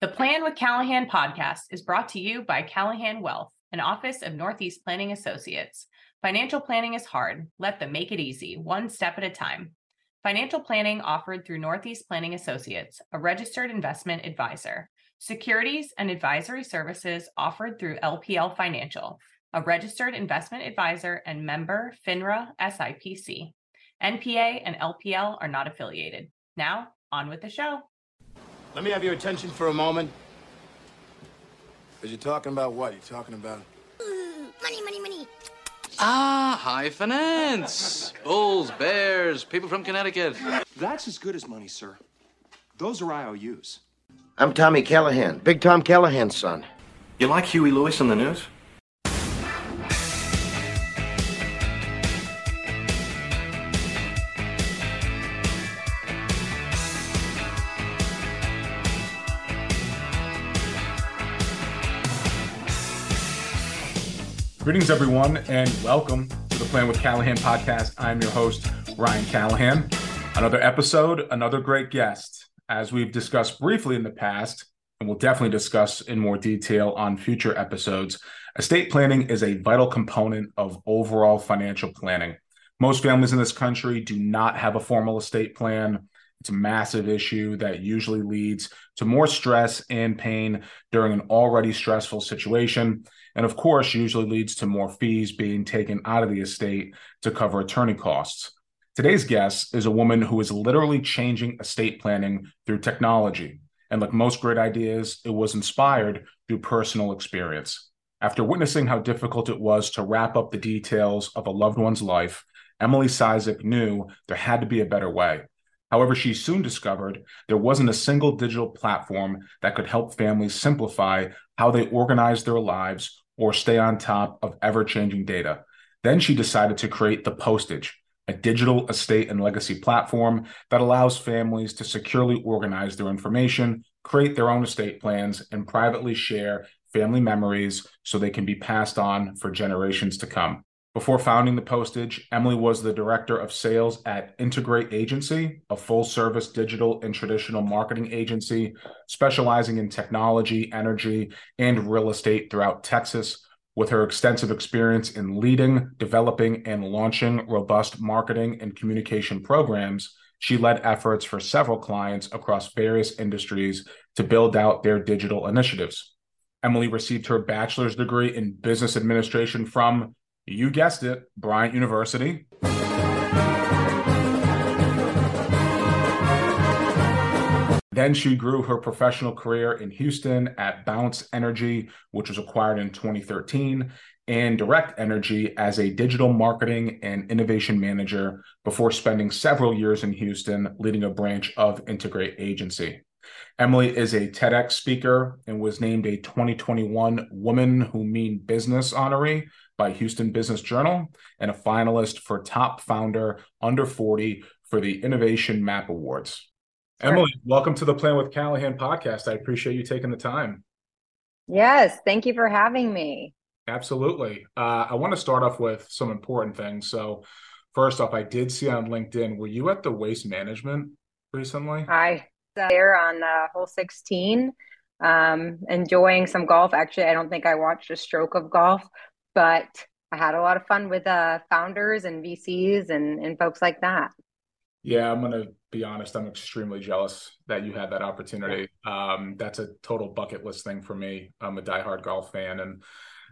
The Plan with Callahan podcast is brought to you by Callahan Wealth, an office of Northeast Planning Associates. Financial planning is hard. Let them make it easy, one step at a time. Financial planning offered through Northeast Planning Associates, a registered investment advisor. Securities and advisory services offered through LPL Financial, a registered investment advisor and member FINRA SIPC. NPA and LPL are not affiliated. Now, on with the show. Let me have your attention for a moment. Because you're talking about what? You're talking about. Money, money, money. Ah, high finance. Bulls, bears, people from Connecticut. That's as good as money, sir. Those are IOUs. I'm Tommy Callahan, Big Tom Callahan's son. You like Huey Lewis on the news? Greetings, everyone, and welcome to the Plan with Callahan podcast. I'm your host, Ryan Callahan. Another episode, another great guest. As we've discussed briefly in the past, and we'll definitely discuss in more detail on future episodes, estate planning is a vital component of overall financial planning. Most families in this country do not have a formal estate plan. It's a massive issue that usually leads to more stress and pain during an already stressful situation and of course usually leads to more fees being taken out of the estate to cover attorney costs. Today's guest is a woman who is literally changing estate planning through technology. And like most great ideas, it was inspired through personal experience. After witnessing how difficult it was to wrap up the details of a loved one's life, Emily Cisek knew there had to be a better way. However, she soon discovered there wasn't a single digital platform that could help families simplify how they organize their lives or stay on top of ever changing data. Then she decided to create The Postage, a digital estate and legacy platform that allows families to securely organize their information, create their own estate plans, and privately share family memories so they can be passed on for generations to come. Before founding the postage, Emily was the director of sales at Integrate Agency, a full service digital and traditional marketing agency specializing in technology, energy, and real estate throughout Texas. With her extensive experience in leading, developing, and launching robust marketing and communication programs, she led efforts for several clients across various industries to build out their digital initiatives. Emily received her bachelor's degree in business administration from you guessed it, Bryant University. Then she grew her professional career in Houston at Bounce Energy, which was acquired in 2013, and Direct Energy as a digital marketing and innovation manager before spending several years in Houston leading a branch of Integrate Agency. Emily is a TEDx speaker and was named a 2021 Woman Who Mean Business honoree by Houston Business Journal and a finalist for Top Founder Under 40 for the Innovation Map Awards. Sure. Emily, welcome to the Plan with Callahan podcast. I appreciate you taking the time. Yes, thank you for having me. Absolutely. Uh, I want to start off with some important things. So, first off, I did see on LinkedIn, were you at the Waste Management recently? I there on uh, hole 16, um, enjoying some golf. Actually, I don't think I watched a stroke of golf, but I had a lot of fun with uh, founders and VCs and, and folks like that. Yeah, I'm going to be honest. I'm extremely jealous that you had that opportunity. Um, that's a total bucket list thing for me. I'm a diehard golf fan, and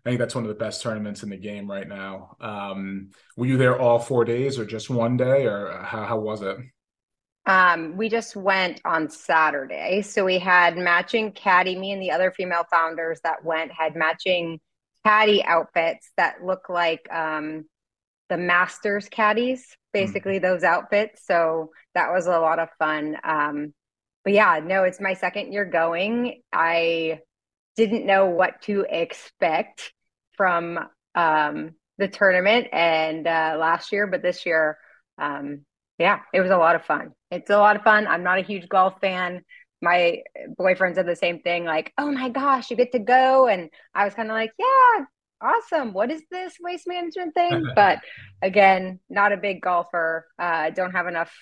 I think that's one of the best tournaments in the game right now. Um, were you there all four days, or just one day, or how, how was it? Um, we just went on Saturday, so we had matching caddy. Me and the other female founders that went had matching caddy outfits that look like um, the Masters caddies, basically mm. those outfits. So that was a lot of fun. Um, but yeah, no, it's my second year going. I didn't know what to expect from um, the tournament and uh, last year, but this year, um, yeah, it was a lot of fun. It's a lot of fun. I'm not a huge golf fan my boyfriend said the same thing like oh my gosh you get to go and i was kind of like yeah awesome what is this waste management thing but again not a big golfer uh, don't have enough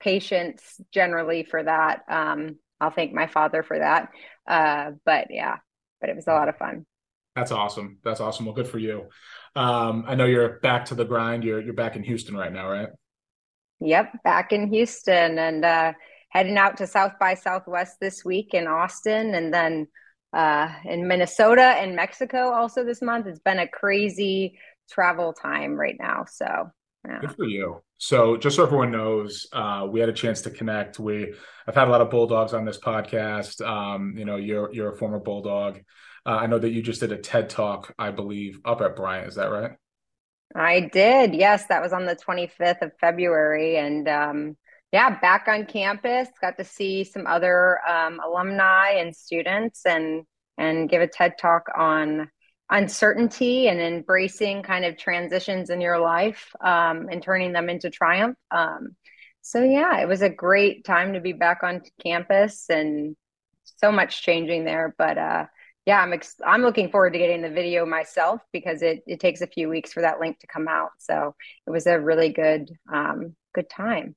patience generally for that um, I'll thank my father for that. Uh, but yeah, but it was a lot of fun. That's awesome. That's awesome. Well, good for you. Um, I know you're back to the grind. You're you're back in Houston right now, right? Yep, back in Houston and uh, heading out to South by Southwest this week in Austin, and then uh, in Minnesota and Mexico also this month. It's been a crazy travel time right now. So yeah. good for you. So just so everyone knows, uh, we had a chance to connect. We I've had a lot of bulldogs on this podcast. Um, you know, you're you're a former bulldog. Uh, I know that you just did a TED talk, I believe, up at Bryant. Is that right? I did. Yes, that was on the 25th of February, and um, yeah, back on campus. Got to see some other um, alumni and students, and and give a TED talk on uncertainty and embracing kind of transitions in your life um, and turning them into triumph. Um, so yeah, it was a great time to be back on campus and so much changing there. But uh, yeah, I'm ex- I'm looking forward to getting the video myself because it it takes a few weeks for that link to come out. So it was a really good um, good time.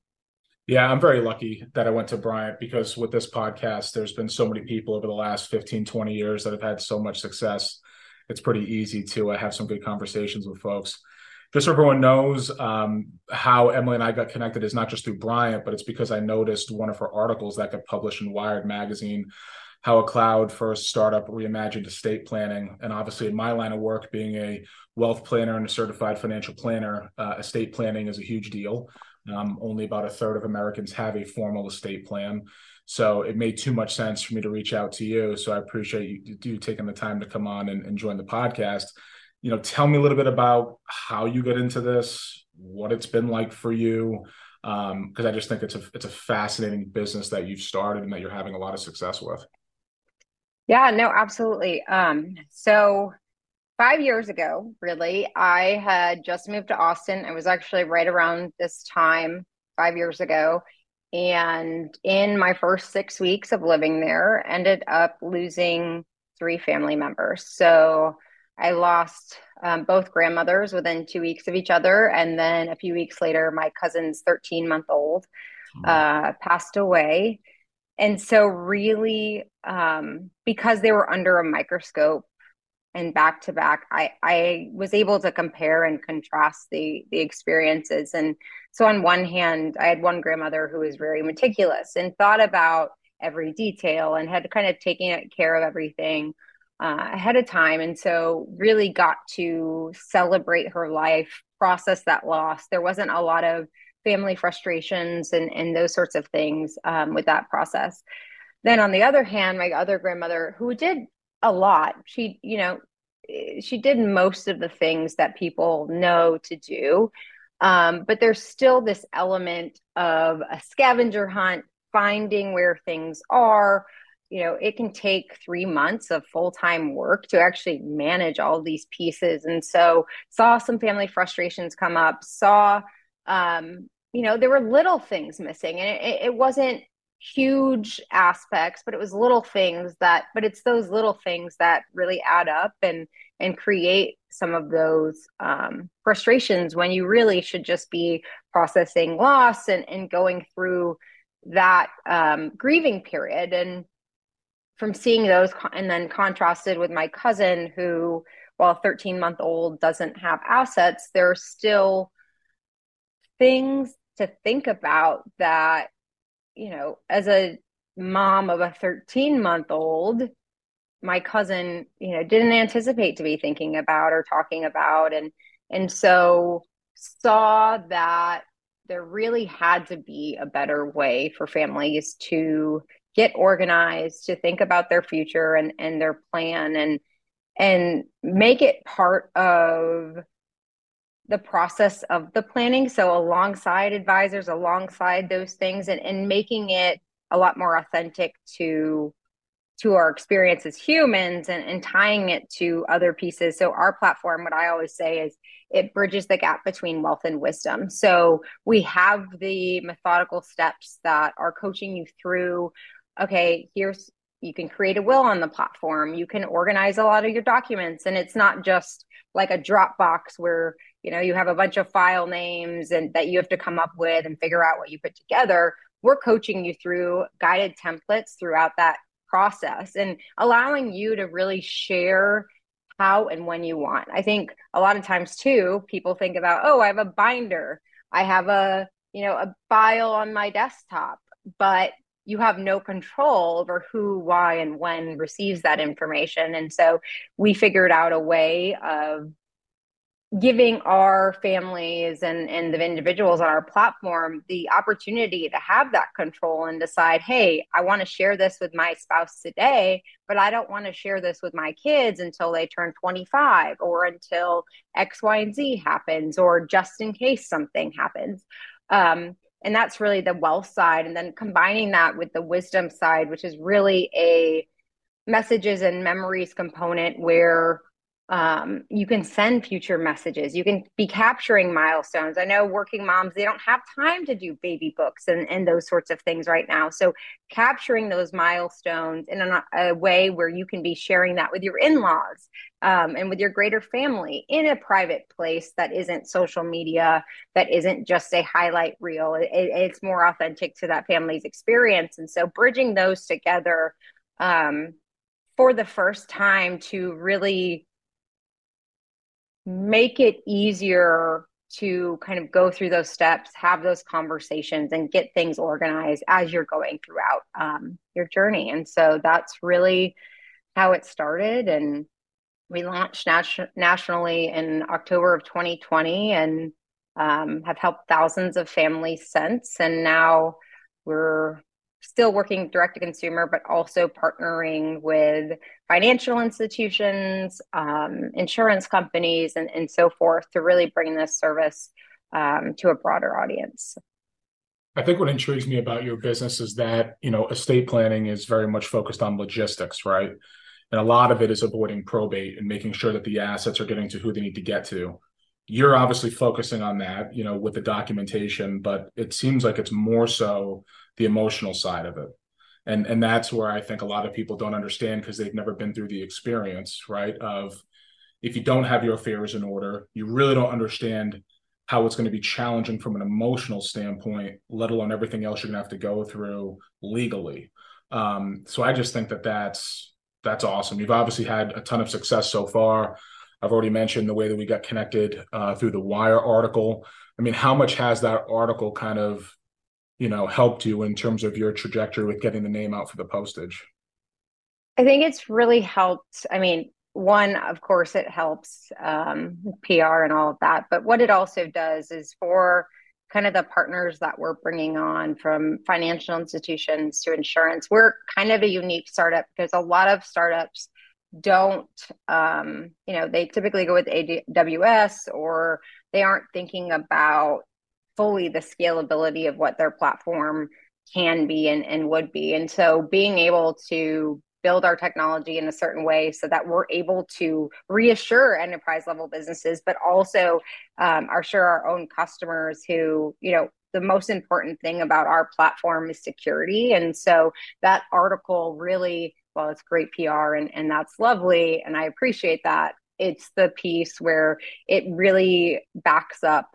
Yeah, I'm very lucky that I went to Bryant because with this podcast, there's been so many people over the last 15, 20 years that have had so much success. It's pretty easy to uh, have some good conversations with folks. Just so everyone knows um, how Emily and I got connected is not just through Bryant, but it's because I noticed one of her articles that got published in Wired magazine how a cloud first startup reimagined estate planning. And obviously, in my line of work, being a wealth planner and a certified financial planner, uh, estate planning is a huge deal. Um, only about a third of Americans have a formal estate plan. So it made too much sense for me to reach out to you. So I appreciate you, you taking the time to come on and, and join the podcast. You know, tell me a little bit about how you got into this, what it's been like for you, because um, I just think it's a it's a fascinating business that you've started and that you're having a lot of success with. Yeah, no, absolutely. Um, so five years ago, really, I had just moved to Austin. It was actually right around this time, five years ago. And in my first six weeks of living there, ended up losing three family members. So I lost um, both grandmothers within two weeks of each other. And then a few weeks later, my cousin's 13 month old hmm. uh, passed away and so really um, because they were under a microscope and back to back i i was able to compare and contrast the the experiences. And so on one hand i had one grandmother who was very meticulous and thought about every detail and had kind of taken care of everything uh, ahead of time. And so really got to celebrate her life process that loss. There wasn't a lot of family frustrations and, and those sorts of things um, with that process. Then on the other hand, my other grandmother, who did a lot, she, you know, she did most of the things that people know to do. Um, but there's still this element of a scavenger hunt, finding where things are. You know, it can take three months of full time work to actually manage all these pieces. And so, saw some family frustrations come up, saw um, you know there were little things missing and it, it wasn't huge aspects but it was little things that but it's those little things that really add up and and create some of those um, frustrations when you really should just be processing loss and and going through that um, grieving period. And from seeing those and then contrasted with my cousin who while 13 month old doesn't have assets there are still things to think about that, you know, as a mom of a 13 month old, my cousin, you know, didn't anticipate to be thinking about or talking about. And, and so saw that there really had to be a better way for families to get organized, to think about their future and, and their plan and, and make it part of the process of the planning. So alongside advisors, alongside those things and, and making it a lot more authentic to to our experience as humans and, and tying it to other pieces. So our platform, what I always say is it bridges the gap between wealth and wisdom. So we have the methodical steps that are coaching you through, okay, here's you can create a will on the platform. You can organize a lot of your documents. And it's not just like a Dropbox where you know you have a bunch of file names and that you have to come up with and figure out what you put together we're coaching you through guided templates throughout that process and allowing you to really share how and when you want. I think a lot of times too, people think about, oh, I have a binder, I have a, you know, a file on my desktop, but you have no control over who, why, and when receives that information. And so we figured out a way of giving our families and, and the individuals on our platform the opportunity to have that control and decide, hey, I want to share this with my spouse today, but I don't want to share this with my kids until they turn 25 or until X, Y, and Z happens, or just in case something happens. Um, and that's really the wealth side. And then combining that with the wisdom side, which is really a messages and memories component where um, you can send future messages. You can be capturing milestones. I know working moms they don't have time to do baby books and, and those sorts of things right now. So capturing those milestones in a, a way where you can be sharing that with your in-laws um, and with your greater family in a private place that isn't social media that isn't just a highlight reel. It, it's more authentic to that family's experience. And so bridging those together um, for the first time to really make it easier to kind of go through those steps, have those conversations, and get things organized as you're going throughout um, your journey. And so that's really how it started. And we launched nat- nationally in October of 2020 and um, have helped thousands of families since. And now we're still working direct to consumer, but also partnering with financial institutions, um, insurance companies, and, and so forth to really bring this service um, to a broader audience. I think what intrigues me about your business is that, you know, estate planning is very much focused on logistics, right? And a lot of it is avoiding probate and making sure that the assets are getting to who they need to get to. You're obviously focusing on that, you know, with the documentation, but it seems like it's more so the emotional side of it. And and that's where i think a lot of people don't understand because they've never been through the experience right of if you don't have your affairs in order you really don't understand how it's going to be challenging from an emotional standpoint let alone everything else you're going to have to go through legally. Um, so i just think that that's that's awesome. You've obviously had a ton of success so far. I've already mentioned the way that we got connected uh, through the wire article. I mean how much has that article kind of you know helped you in terms of your trajectory with getting the name out for the postage? I think it's really helped. I mean one of course it helps um, pr and all of that but what it also does is for kind of the partners that we're bringing on from financial institutions to insurance we're kind of a unique startup because a lot of startups don't um, you know they typically go with aws or they aren't thinking about fully the scalability of what their platform can be and, and would be. And so being able to build our technology in a certain way so that we're able to reassure enterprise level businesses, but also um, assure our own customers who, you know, the most important thing about our platform is security. And so that article really, well, it's great PR and, and that's lovely. And I appreciate that. It's the piece where it really backs up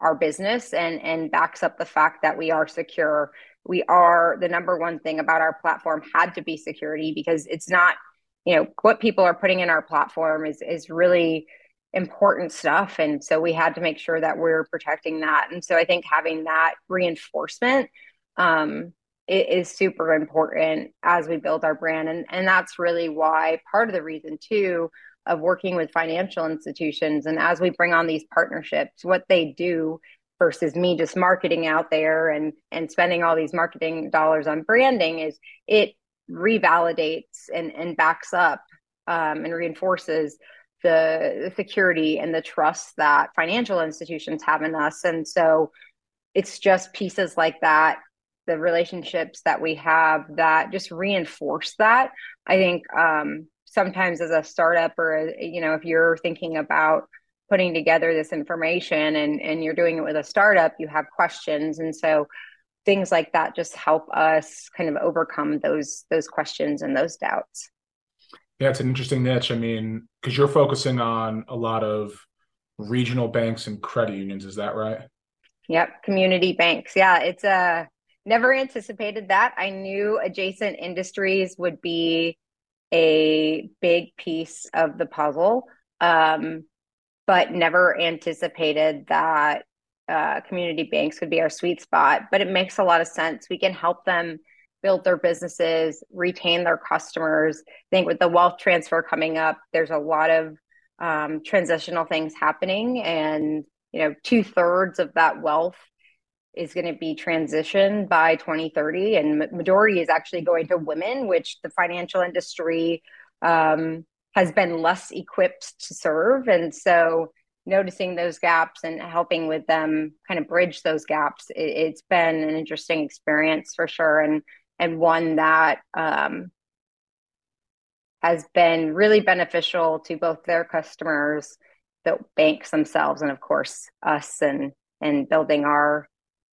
our business and and backs up the fact that we are secure. We are the number one thing about our platform had to be security because it's not you know what people are putting in our platform is is really important stuff. And so we had to make sure that we're protecting that. And so i think having that reinforcement um, is super important as we build our brand. And and that's really why part of the reason too of working with financial institutions. And as we bring on these partnerships, what they do versus me just marketing out there and and spending all these marketing dollars on branding is it revalidates and and backs up um, and reinforces the, security and the trust that financial institutions have in us and so it's just pieces like that the relationships that we have that just reinforce that i think um, sometimes as a startup or you know if you're thinking about putting together this information and and you're doing it with a startup you have questions. And so things like that just help us kind of overcome those those questions and those doubts. Yeah it's an interesting niche. I mean because you're focusing on a lot of regional banks and credit unions is that right? Yep community banks. Yeah it's a never anticipated that. I knew adjacent industries would be a big piece of the puzzle, um, but never anticipated that uh, community banks would be our sweet spot. But it makes a lot of sense. We can help them build their businesses, retain their customers. I think with the wealth transfer coming up, there's a lot of um, transitional things happening, and you know, two thirds of that wealth is going to be transitioned by 2030 and majority is actually going to women which the financial industry um, has been less equipped to serve. And so noticing those gaps and helping with them kind of bridge those gaps it, has been an interesting experience for sure and and one that um, has been really beneficial to both their customers the banks themselves and of course us and and building our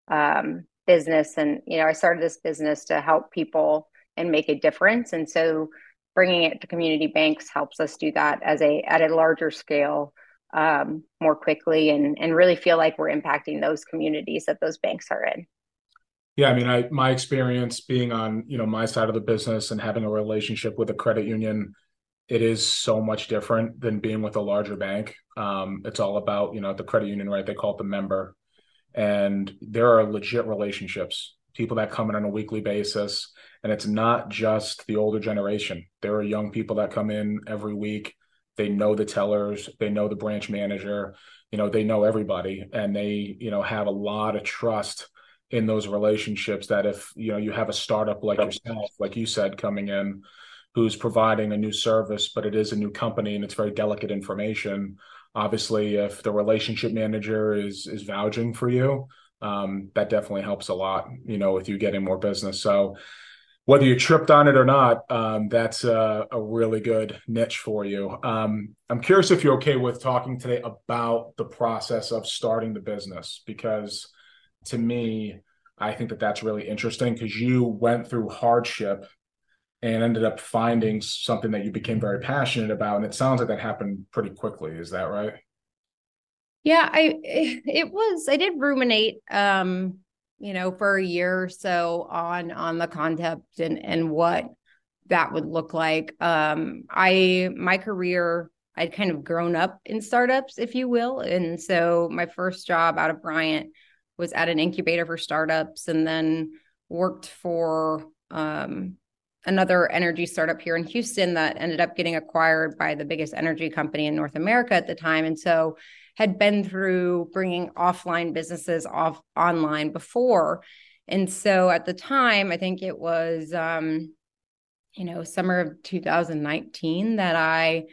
um, business. And, you know, I started this business to help people and make a difference. And so bringing it to community banks helps us do that as a, at a larger scale um, more quickly and, and really feel like we're impacting those communities that those banks are in. Yeah, I mean, I my experience being on you know my side of the business and having a relationship with a credit union, it is so much different than being with a larger bank. Um, it's all about you know the credit union, right? They call it the member, and there are legit relationships people that come in on a weekly basis. And it's not just the older generation. There are young people that come in every week. They know the tellers. They know the branch manager. You know they know everybody. And they you know have a lot of trust in those relationships that if you know you have a startup like yourself like you said coming in who's providing a new service but it is a new company and it's very delicate information obviously if the relationship manager is is vouching for you um, that definitely helps a lot you know with you getting more business. So whether you tripped on it or not um, that's a, a, really good niche for you. Um, i'm curious if you're okay with talking today about the process of starting the business because to me i think that that's really interesting because you went through hardship and ended up finding something that you became very passionate about and it sounds like that happened pretty quickly. Is that right? Yeah i it was i did ruminate um you know for a year or so on on the concept and and what that would look like. Um i my career i'd kind of grown up in startups if you will and so my first job out of bryant was at an incubator for startups and then worked for um another energy startup here in Houston that ended up getting acquired by the biggest energy company in North America at the time. And so had been through bringing offline businesses off online before. And so at the time, I think it was, um, you know, summer of 2019 that I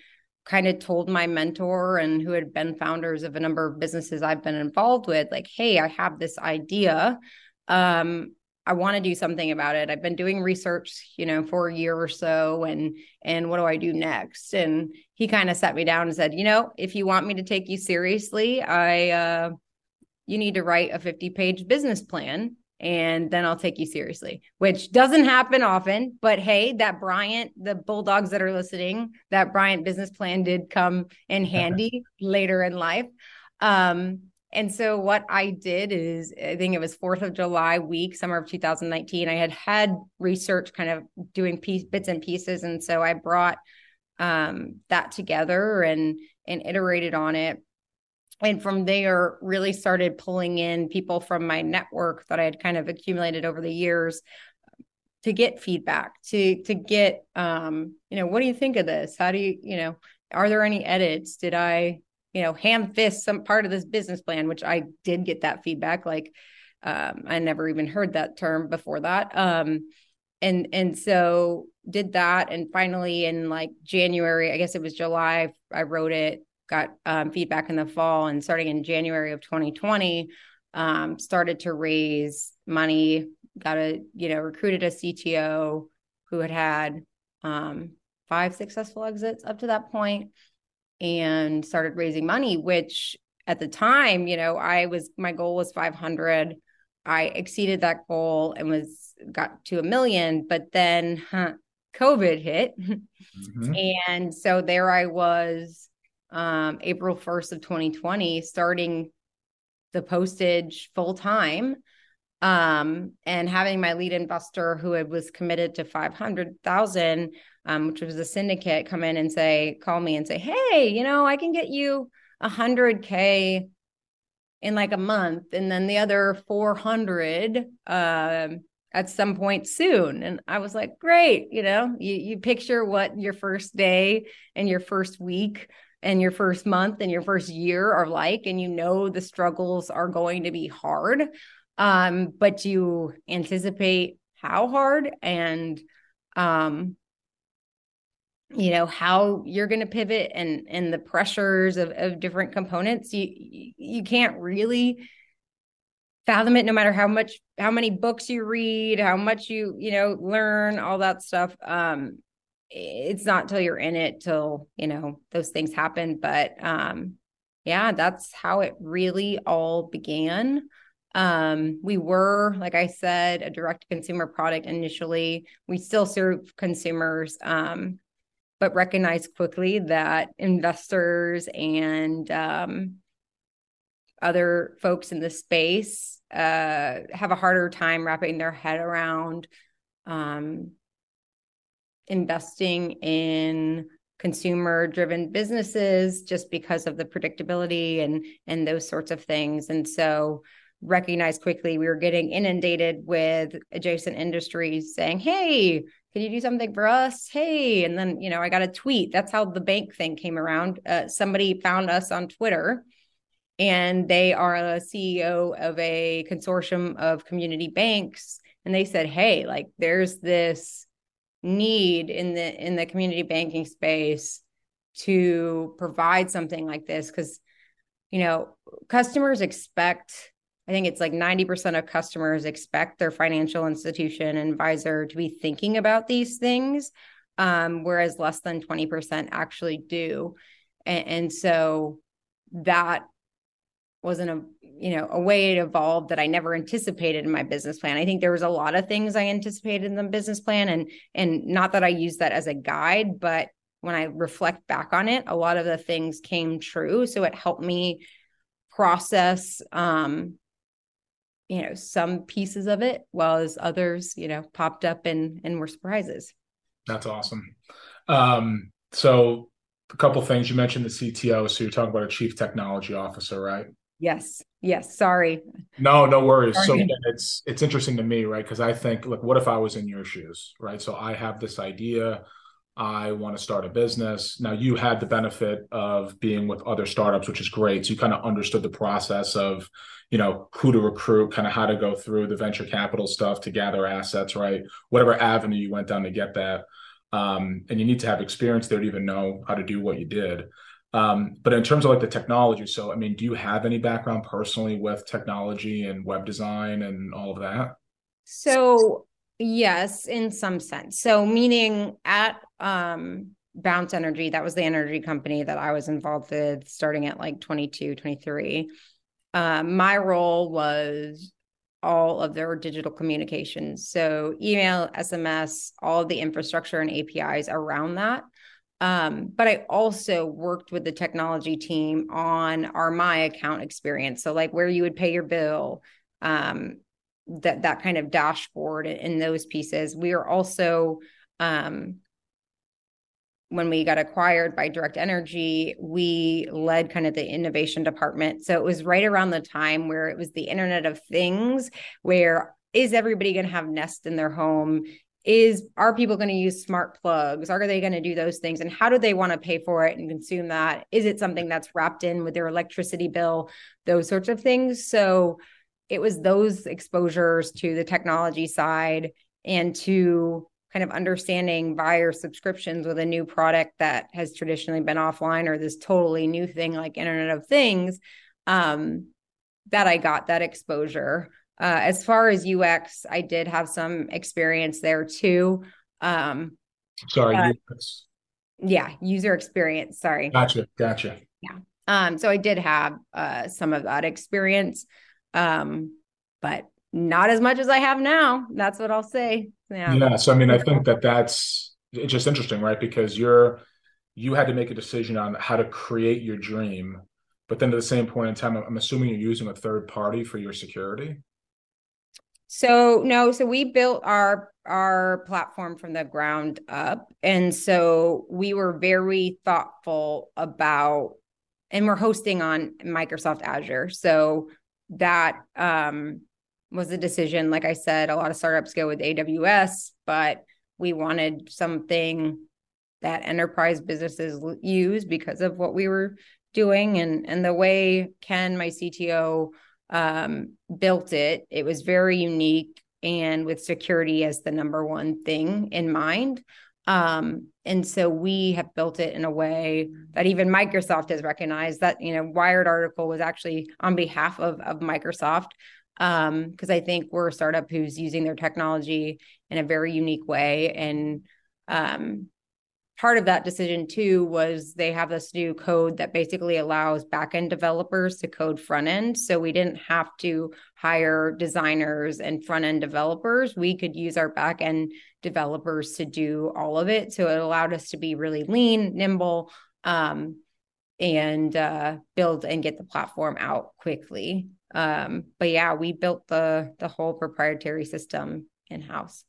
kind of told my mentor and who had been founders of a number of businesses I've been involved with, like, hey, I have this idea. Um, I want to do something about it. I've been doing research, you know, for a year or so and and what do I do next? And he kind of sat me down and said, "You know, if you want me to take you seriously, I uh you need to write a 50-page business plan and then I'll take you seriously." Which doesn't happen often, but hey, that Bryant, the Bulldogs that are listening, that Bryant business plan did come in handy later in life. Um and so what I did is, I think it was Fourth of July week, summer of 2019. I had had research, kind of doing piece, bits and pieces, and so I brought um, that together and and iterated on it. And from there, really started pulling in people from my network that I had kind of accumulated over the years to get feedback, to to get, um, you know, what do you think of this? How do you, you know, are there any edits? Did I you know, ham fist some part of this business plan, which I did get that feedback. Like, um, I never even heard that term before that. Um, and and so did that, and finally in like January, I guess it was July, I wrote it, got um, feedback in the fall, and starting in January of 2020, um, started to raise money. Got a you know recruited a CTO who had had um, five successful exits up to that point and started raising money, which at the time, you know, I was my goal was 500. I exceeded that goal and was got to a million, but then huh, COVID hit. Mm-hmm. And so there I was um, April 1st of 2020 starting the postage full time Um, and having my lead investor who was committed to 500,000, um, which was a syndicate come in and say, call me and say, Hey, you know, I can get you a hundred K in like a month. And then the other 400, um, at some point soon. And I was like, great. You know, you, you picture what your first day and your first week and your first month and your first year are like, and you know the struggles are going to be hard. Um, but you anticipate how hard and um you know how you're going to pivot and and the pressures of, of different components you you can't really fathom it no matter how much how many books you read how much you you know learn all that stuff um it's not till you're in it till you know those things happen but um yeah that's how it really all began. Um we were like i said a direct consumer product initially. We still serve consumers um but recognize quickly that investors and um other folks in the space uh, have a harder time wrapping their head around um, investing in consumer driven businesses just because of the predictability and and those sorts of things. And so recognize quickly we were getting inundated with adjacent industries saying hey can you do something for us? Hey and then you know i got a tweet. That's how the bank thing came around. Uh, somebody found us on twitter and they are a CEO of a consortium of community banks and they said hey like there's this need in the in the community banking space to provide something like this. Cuz you know customers expect I think it's like 90% of customers expect their financial institution advisor to be thinking about these things um, whereas less than 20% actually do and, and so that wasn't a you know a way it evolved that I never anticipated in my business plan. I think there was a lot of things I anticipated in the business plan and and not that I use that as a guide, but when I reflect back on it, a lot of the things came true. So it helped me process um you know some pieces of it while as others you know popped up and and were surprises that's awesome um so a couple things you mentioned the cto so you're talking about a chief technology officer right Yes. Yes. Sorry. No, no worries. Sorry. So it's it's interesting to me, right? Because I think, look, what if I was in your shoes, right? So I have this idea. I want to start a business. Now you had the benefit of being with other startups, which is great. So you kind of understood the process of, you know, who to recruit, kind of how to go through the venture capital stuff to gather assets, right? Whatever avenue you went down to get that. Um, and you need to have experience there to even know how to do what you did. Um, but in terms of like the technology, so I mean, do you have any background personally with technology and web design and all of that? So yes, in some sense. So meaning at um Bounce Energy, that was the energy company that I was involved with starting at like 22, 23. Um, my role was all of their digital communications. So email, SMS, all the infrastructure and APIs around that. Um, but I also worked with the technology team on our My Account experience. So, like where you would pay your bill, um, that that kind of dashboard in those pieces. We are also um, when we got acquired by Direct Energy, we led kind of the innovation department. So it was right around the time where it was the Internet of Things, where is everybody going to have Nest in their home? is are people going to use smart plugs? Are they going to do those things? And how do they want to pay for it and consume that? Is it something that's wrapped in with their electricity bill? Those sorts of things. So it was those exposures to the technology side and to kind of understanding buyer subscriptions with a new product that has traditionally been offline or this totally new thing like internet of things um, that i got that exposure uh, as far as UX, I did have some experience there too. Um, sorry, uh, yeah, user experience. Sorry. Gotcha. Gotcha. Yeah. Um, so I did have uh, some of that experience, um, but not as much as I have now. That's what I'll say. Yeah. Yeah. So I mean, I think that that's it's just interesting, right? Because you're you had to make a decision on how to create your dream, but then at the same point in time, I'm assuming you're using a third party for your security. So no, so we built our our platform from the ground up. And so we were very thoughtful about and we're hosting on Microsoft Azure. So that um was a decision. Like I said, a lot of startups go with AWS, but we wanted something that enterprise businesses use because of what we were doing and and the way Ken, my CTO, um, built it. It was very unique and with security as the number one thing in mind. Um, and so we have built it in a way that even Microsoft has recognized that, you know, Wired article was actually on behalf of, of Microsoft. Um, because I think we're a startup who's using their technology in a very unique way. And um, part of that decision too was they have this new code that basically allows backend developers to code front end. So we didn't have to hire designers and front end developers. We could use our backend developers to do all of it. So it allowed us to be really lean, nimble, um, and uh, build and get the platform out quickly. Um, but yeah, we built the the whole proprietary system in house.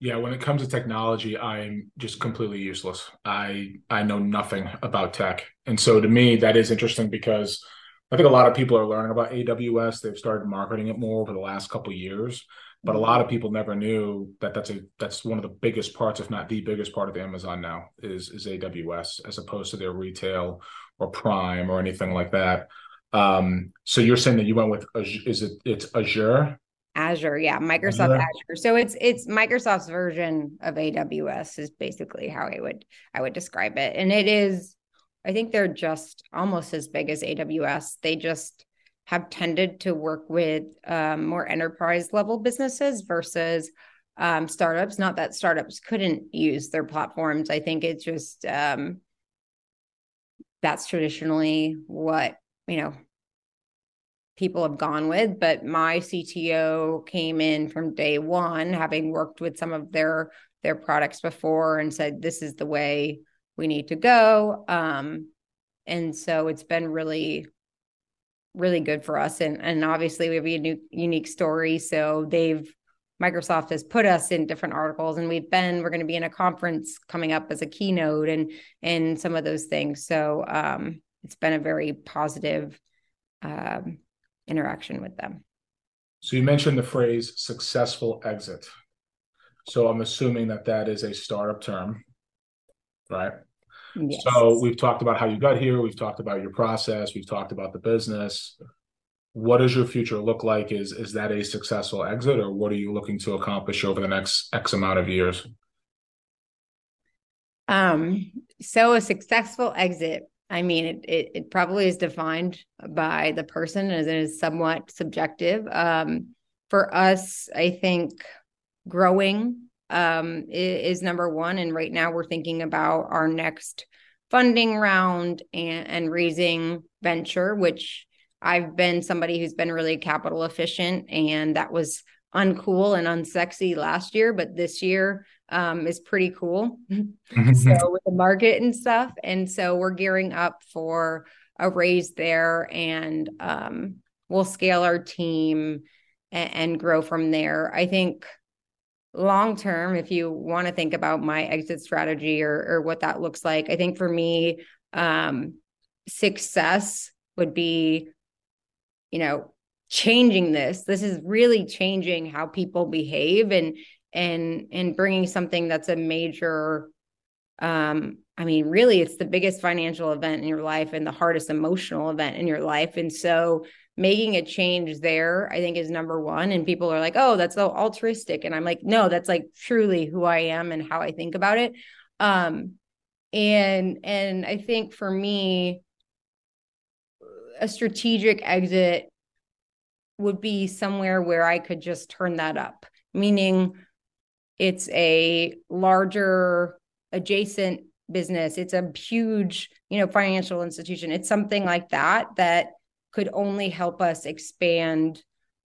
Yeah, when it comes to technology, I'm just completely useless. I I know nothing about tech. And so to me that is interesting because I think a lot of people are learning about AWS. They've started marketing it more over the last couple years, but a lot of people never knew that that's a that's one of the biggest parts if not the biggest part of Amazon now is is AWS as opposed to their retail or Prime or anything like that. Um, so you're saying that you went with is it it's Azure Azure, yeah, Microsoft Azure. Azure. So it's it's Microsoft's version of AWS is basically how I would I would describe it. And it is I think they're just almost as big as AWS. They just have tended to work with um, more enterprise level businesses versus um, startups. Not that startups couldn't use their platforms. I think it's just um, that's traditionally what you know people have gone with, but my CTO came in from day one, having worked with some of their their products before, and said this is the way we need to go. Um, and so it's been really, really good for us. And and obviously we have a new, unique story. So they've Microsoft has put us in different articles, and we've been we're going to be in a conference coming up as a keynote and and some of those things. So um, it's been a very positive um, interaction with them. So you mentioned the phrase successful exit. So I'm assuming that that is a startup term, right? Yes. So we've talked about how you got here. We've talked about your process. We've talked about the business. What does your future look like? Is is that a successful exit, or what are you looking to accomplish over the next X amount of years? Um. So a successful exit I mean, it, it, it probably is defined by the person as it is somewhat subjective. Um, for us, I think growing um, is, is, number one. And right now we're thinking about our next funding round and, and raising venture, which I've been somebody who's been really capital efficient. And that was uncool and unsexy last year, but this year um, is pretty cool. Mm-hmm. so with the market and stuff, and so we're gearing up for a raise there, and um, we'll scale our team and, and grow from there. I think long term, if you want to think about my exit strategy or or what that looks like, I think for me, um, success would be, you know, changing this. This is really changing how people behave and and and bringing something that's a major um i mean really it's the biggest financial event in your life and the hardest emotional event in your life. And so making a change there i think is number one. And people are like oh that's so altruistic. And i'm like no that's like truly who i am and how i think about it. Um and and i think for me a strategic exit would be somewhere where I could just turn that up, meaning it's a larger adjacent business. It's a huge, you know, financial institution. It's something like that that could only help us expand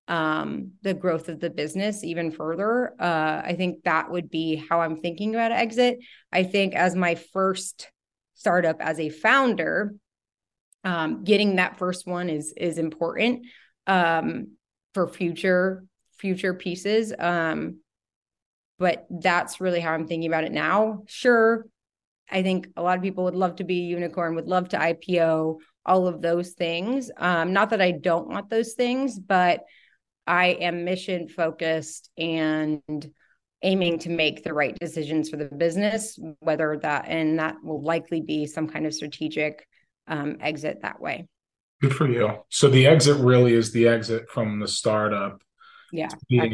um, the growth of the business even further. Uh, I think that would be how I'm thinking about exit. I think as my first startup as a founder, um, getting that first one is is important um, for future future pieces. Um, but that's really how I'm thinking about it now. Sure, I think a lot of people would love to be unicorn, would love to IPO, all of those things. Um, not that I don't want those things, but I am mission focused and aiming to make the right decisions for the business, whether that and that will likely be some kind of strategic um, exit that way. Good for you. So the exit really is the exit from the startup. Yeah, like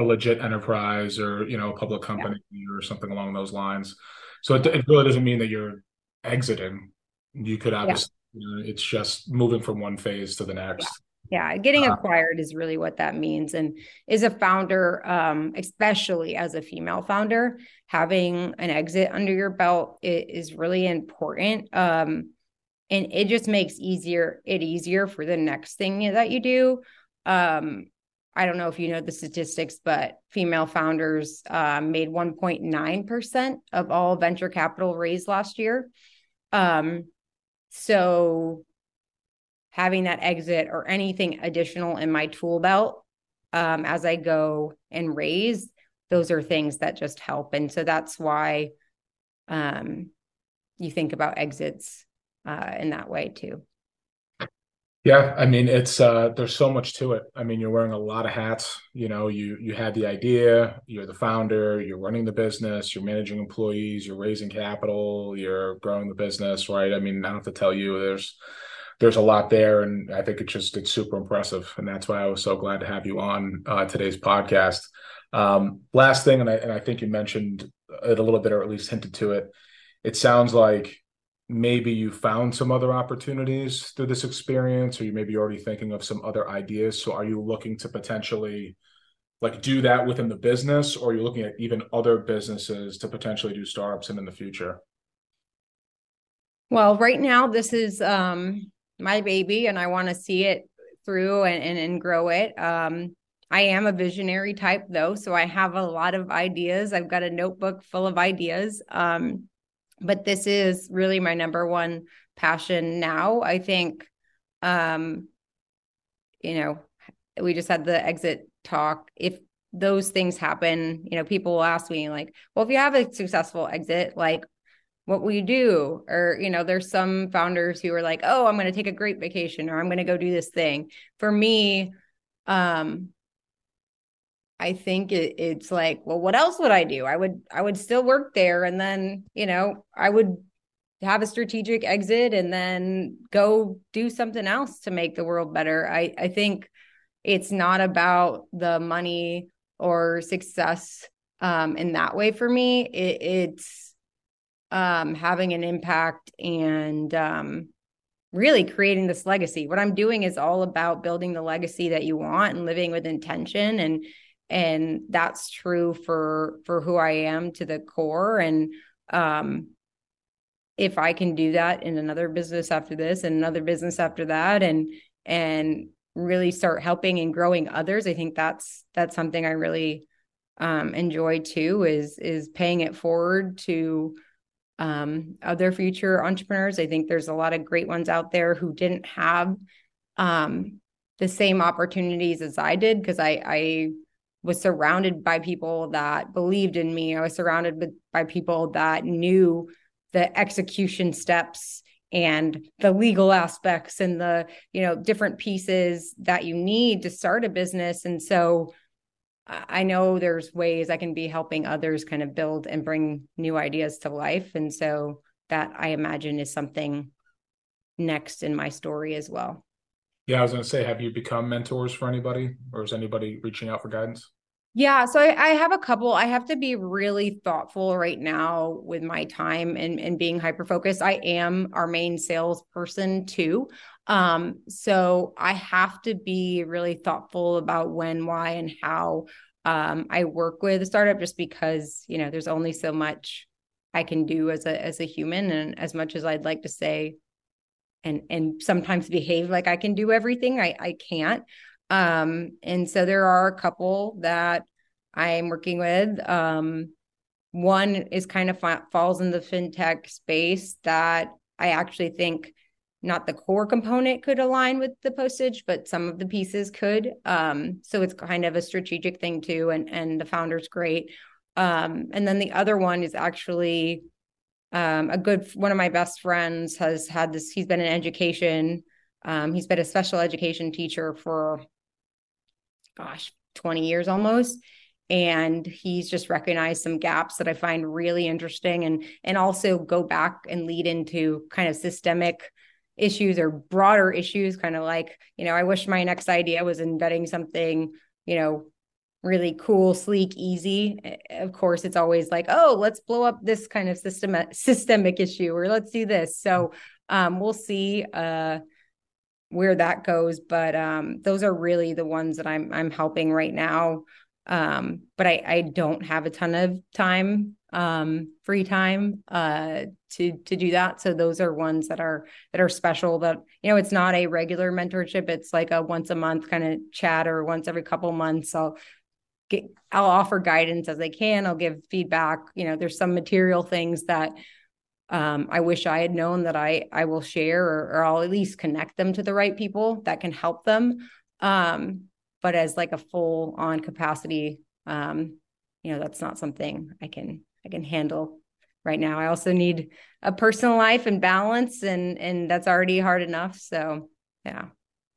a legit enterprise or you know a public company yeah. or something along those lines. So it, it, really doesn't mean that you're exiting. You could obviously, yeah. you know, it's just moving from one phase to the next. Yeah, yeah. getting uh, acquired is really what that means. And as a founder, um, especially as a female founder, having an exit under your belt is really important. Um, and it just makes easier it easier for the next thing that you do. Um, I don't know if you know the statistics, but female founders uh, made 1.9% of all venture capital raised last year. Um, so having that exit or anything additional in my tool belt um, as I go and raise, those are things that just help. And so that's why um, you think about exits uh, in that way too. Yeah, I mean it's uh there's so much to it. I mean you're wearing a lot of hats, you know, you you had the idea, you're the founder, you're running the business, you're managing employees, you're raising capital, you're growing the business, right? I mean, I don't have to tell you there's there's a lot there and I think it's just it's super impressive and that's why I was so glad to have you on uh, today's podcast. Um last thing and I and I think you mentioned it a little bit or at least hinted to it. It sounds like maybe you found some other opportunities through this experience or you may be already thinking of some other ideas so are you looking to potentially like do that within the business or are you looking at even other businesses to potentially do startups in in the future well right now this is um my baby and i want to see it through and, and, and grow it um I am a visionary type though, so I have a lot of ideas. I've got a notebook full of ideas. Um, but this is really my number one passion now. I think um you know we just had the exit talk. If those things happen you know people will ask me like well if you have a successful exit like what will you do? Or you know there's some founders who are like oh i'm going to take a great vacation or i'm going to go do this thing. For me um I think it, it's like, well, what else would I do? I would I would still work there, and then you know I would have a strategic exit, and then go do something else to make the world better. I I think it's not about the money or success um, in that way for me. It, it's um, having an impact and um, really creating this legacy. What I'm doing is all about building the legacy that you want and living with intention and and that's true for for who I am to the core. And um if I can do that in another business after this and another business after that and and really start helping and growing others I think that's that's something I really um enjoy too is is paying it forward to um other future entrepreneurs. I think there's a lot of great ones out there who didn't have um the same opportunities as I did because I I was surrounded by people that believed in me. I was surrounded with, by people that knew the execution steps and the legal aspects and the you know different pieces that you need to start a business. And so i know there's ways i can be helping others kind of build and bring new ideas to life. And so that i imagine is something next in my story as well yeah, I was going to say, have you become mentors for anybody, or is anybody reaching out for guidance? Yeah, so I, I, have a couple. I have to be really thoughtful right now with my time and, and being hyper focused. I am our main salesperson too. Um, so I have to be really thoughtful about when, why, and how um, I work with a startup just because, you know, there's only so much I can do as a as a human and as much as I'd like to say and and sometimes behave like I can do everything. I I can't. Um, and so there are a couple that I'm working with. Um, one is kind of fa- falls in the fintech space that I actually think not the core component could align with the postage, but some of the pieces could. Um, so it's kind of a strategic thing too, and and the founder's great. Um, and then the other one is actually um, a good one of my best friends has had this. He's been in education. Um, he's been a special education teacher for, gosh, twenty years almost, and he's just recognized some gaps that I find really interesting, and and also go back and lead into kind of systemic issues or broader issues kind of like you know i wish my next idea was embedding something you know really cool sleek easy of course it's always like oh let's blow up this kind of system systemic issue or let's do this so um, we'll see uh, where that goes but um, those are really the ones that i'm i'm helping right now um, but i i don't have a ton of time um, free time uh, to to do that. So those are ones that are that are special. That you know, it's not a regular mentorship. It's like a once a month kind of chat or once every couple months. I'll get I'll offer guidance as I can. I'll give feedback. You know, there's some material things that um, I wish I had known that I I will share or, or I'll at least connect them to the right people that can help them. Um, but as like a full on capacity, um, you know, that's not something I can I can handle right now. I also need a personal life and balance and and that's already hard enough. So yeah.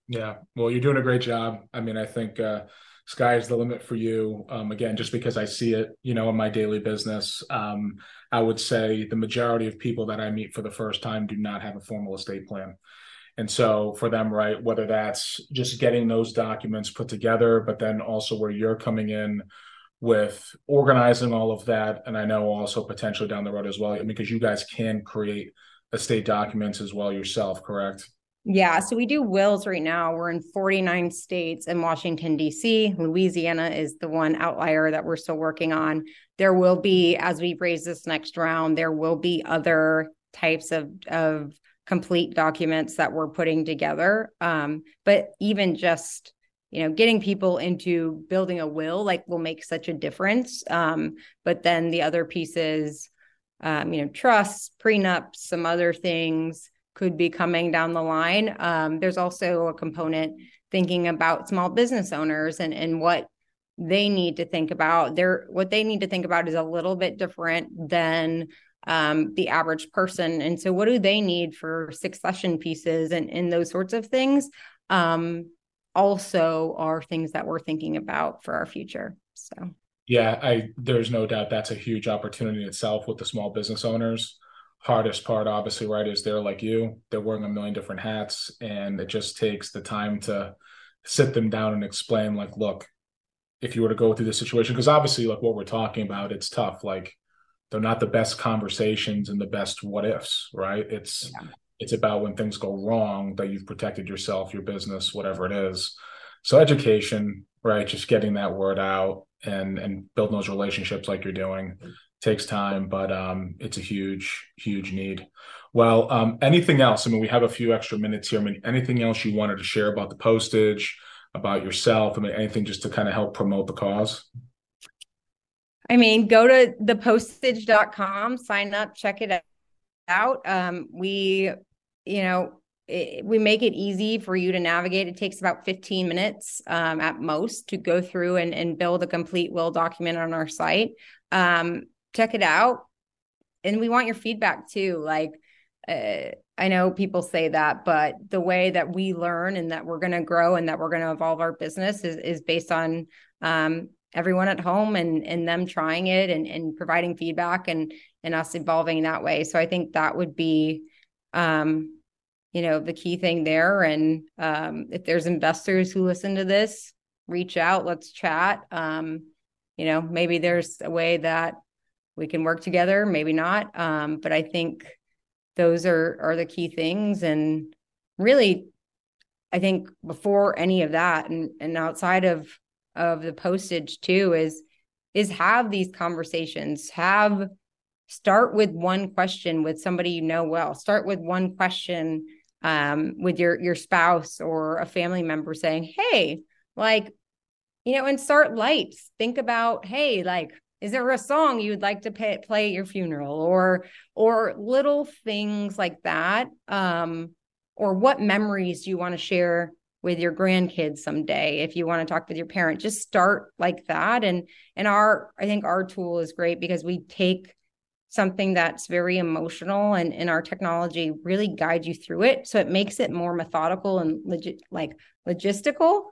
Yeah. Well, you're doing a great job. I mean, I think uh sky is the limit for you. Um, again, just because I see it, you know, in my daily business. Um, I would say the majority of people that I meet for the first time do not have a formal estate plan. And so for them, right, whether that's just getting those documents put together, but then also where you're coming in with organizing all of that and i know also potentially down the road as well because you guys can create estate documents as well yourself correct yeah so we do wills right now. We're in 49 states and washington d.c louisiana is the one outlier that we're still working on. There will be as we raise this next round there will be other types of of complete documents that we're putting together. Um, but even just you know getting people into building a will like will make such a difference. Um, but then the other pieces um, you know trusts prenups some other things could be coming down the line um, there's also a component thinking about small business owners and and what they need to think about their what they need to think about is a little bit different than um, the average person and so what do they need for succession pieces and and those sorts of things um, also are things that we're thinking about for our future. So yeah, I there's no doubt that's a huge opportunity itself with the small business owners. Hardest part, obviously, right, is they're like you, they're wearing a million different hats, and it just takes the time to sit them down and explain, like, look, if you were to go through this situation, because obviously, like what we're talking about, it's tough. Like they're not the best conversations and the best what ifs, right? It's yeah it's about when things go wrong that you've protected yourself, your business, whatever it is. So education, right? Just getting that word out and and building those relationships like you're doing takes time, but um, it's a huge, huge need. Well, um, anything else? I mean, we have a few extra minutes here. I mean, anything else you wanted to share about the postage, about yourself? I mean, anything just to kind of help promote the cause? I mean, go to thepostage.com, sign up, check it out. Um, we you know, it, we make it easy for you to navigate. It takes about 15 minutes um, at most to go through and, and build a complete will document on our site. Um, check it out. And we want your feedback too. Like, uh, I know people say that, but the way that we learn and that we're going to grow and that we're going to evolve our business is, is based on um, everyone at home and, and them trying it and, and providing feedback and, and us evolving that way. So I think that would be um, you know, the key thing there. And um, if there's investors who listen to this, reach out, let's chat. Um, you know, maybe there's a way that we can work together, maybe not. Um, but I think those are are the key things. And really, I think before any of that and, and outside of of the postage too is is have these conversations, have start with one question with somebody you know well start with one question um, with your your spouse or a family member saying hey like you know and start light think about hey like is there a song you'd like to pay, play at your funeral or or little things like that um or what memories do you want to share with your grandkids someday if you want to talk with your parent? Just start like that. And and our i think our tool is great because we take something that's very emotional and, in our technology really guide you through it. So it makes it more methodical and legit like logistical.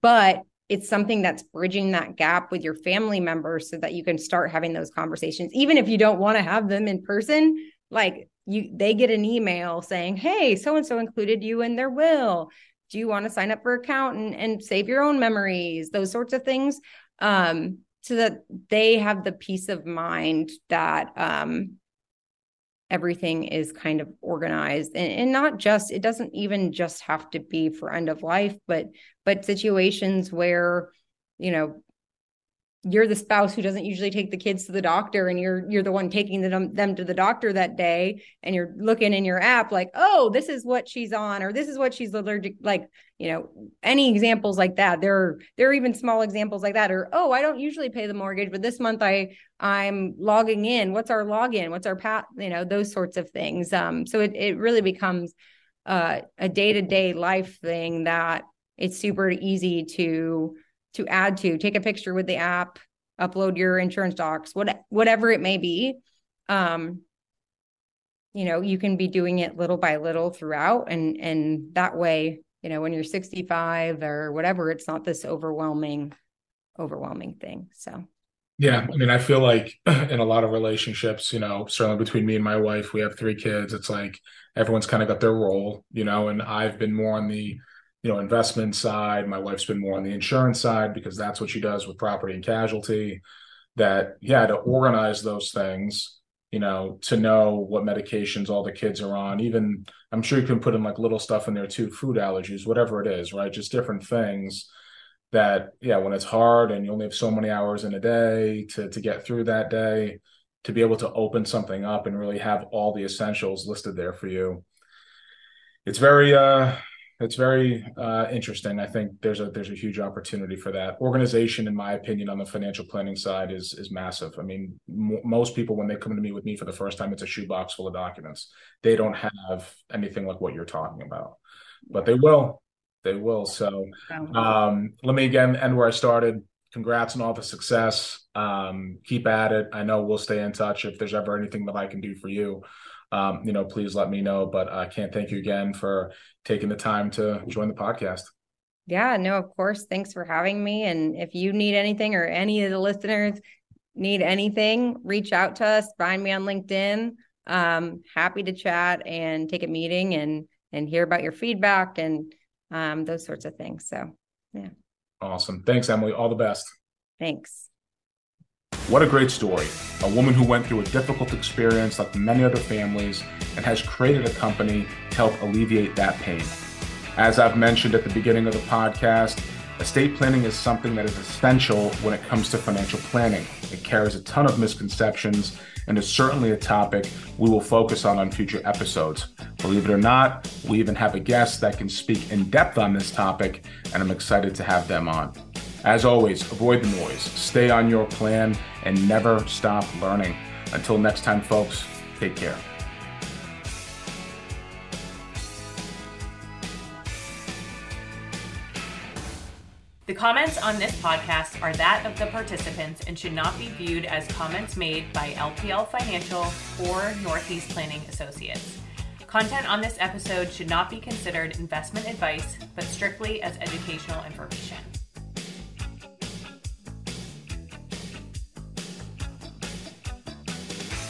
But it's something that's bridging that gap with your family members so that you can start having those conversations. Even if you don't want to have them in person like you they get an email saying hey so and so included you in their will. Do you want to sign up for account and, and save your own memories? Those sorts of things um, so that they have the peace of mind that um, everything is kind of organized. And, and not just it doesn't even just have to be for end of life but but situations where you know you're the spouse who doesn't usually take the kids to the doctor and you're you're the one taking them them to the doctor that day and you're looking in your app like oh this is what she's on or this is what she's allergic like you know any examples like that. There are there are even small examples like that or oh I don't usually pay the mortgage but this month I I'm logging in. What's our login? What's our path? You know those sorts of things. Um so it it really becomes uh, a day-to-day life thing that it's super easy to to add to take a picture with the app upload your insurance docs what, whatever it may be um you know you can be doing it little by little throughout and and that way you know when you're 65 or whatever it's not this overwhelming overwhelming thing so. Yeah i mean i feel like in a lot of relationships you know certainly between me and my wife we have three kids it's like everyone's kind of got their role you know and i've been more on the you know investment side. My wife's been more on the insurance side because that's what she does with property and casualty. That yeah to organize those things you know to know what medications all the kids are on. Even i'm sure you can put in like little stuff in there too food allergies whatever it is right? Just different things that yeah when it's hard and you only have so many hours in a day to to get through that day to be able to open something up and really have all the essentials listed there for you. It's very uh it's very uh, interesting. I think there's a there's a huge opportunity for that. Organization, in my opinion, on the financial planning side is is massive. I mean, m- most people when they come to meet with me for the first time, it's a shoebox full of documents. They don't have anything like what you're talking about, but they will. They will. So, um, let me again end where I started. Congrats on all the success. Um, keep at it. I know we'll stay in touch if there's ever anything that I can do for you um, you know, please let me know. But I can't thank you again for taking the time to join the podcast. Yeah, no, of course. Thanks for having me. And if you need anything or any of the listeners need anything, reach out to us, find me on LinkedIn. Um, happy to chat and take a meeting and and hear about your feedback and um, those sorts of things. So yeah. Awesome. Thanks, Emily. All the best. Thanks. What a great story. A woman who went through a difficult experience like many other families and has created a company to help alleviate that pain. As I've mentioned at the beginning of the podcast, estate planning is something that is essential when it comes to financial planning. It carries a ton of misconceptions and is certainly a topic we will focus on on future episodes. Believe it or not, we even have a guest that can speak in depth on this topic, and I'm excited to have them on. As always, avoid the noise, stay on your plan, and never stop learning. Until next time, folks, take care. The comments on this podcast are that of the participants and should not be viewed as comments made by LPL Financial or Northeast Planning Associates. Content on this episode should not be considered investment advice, but strictly as educational information.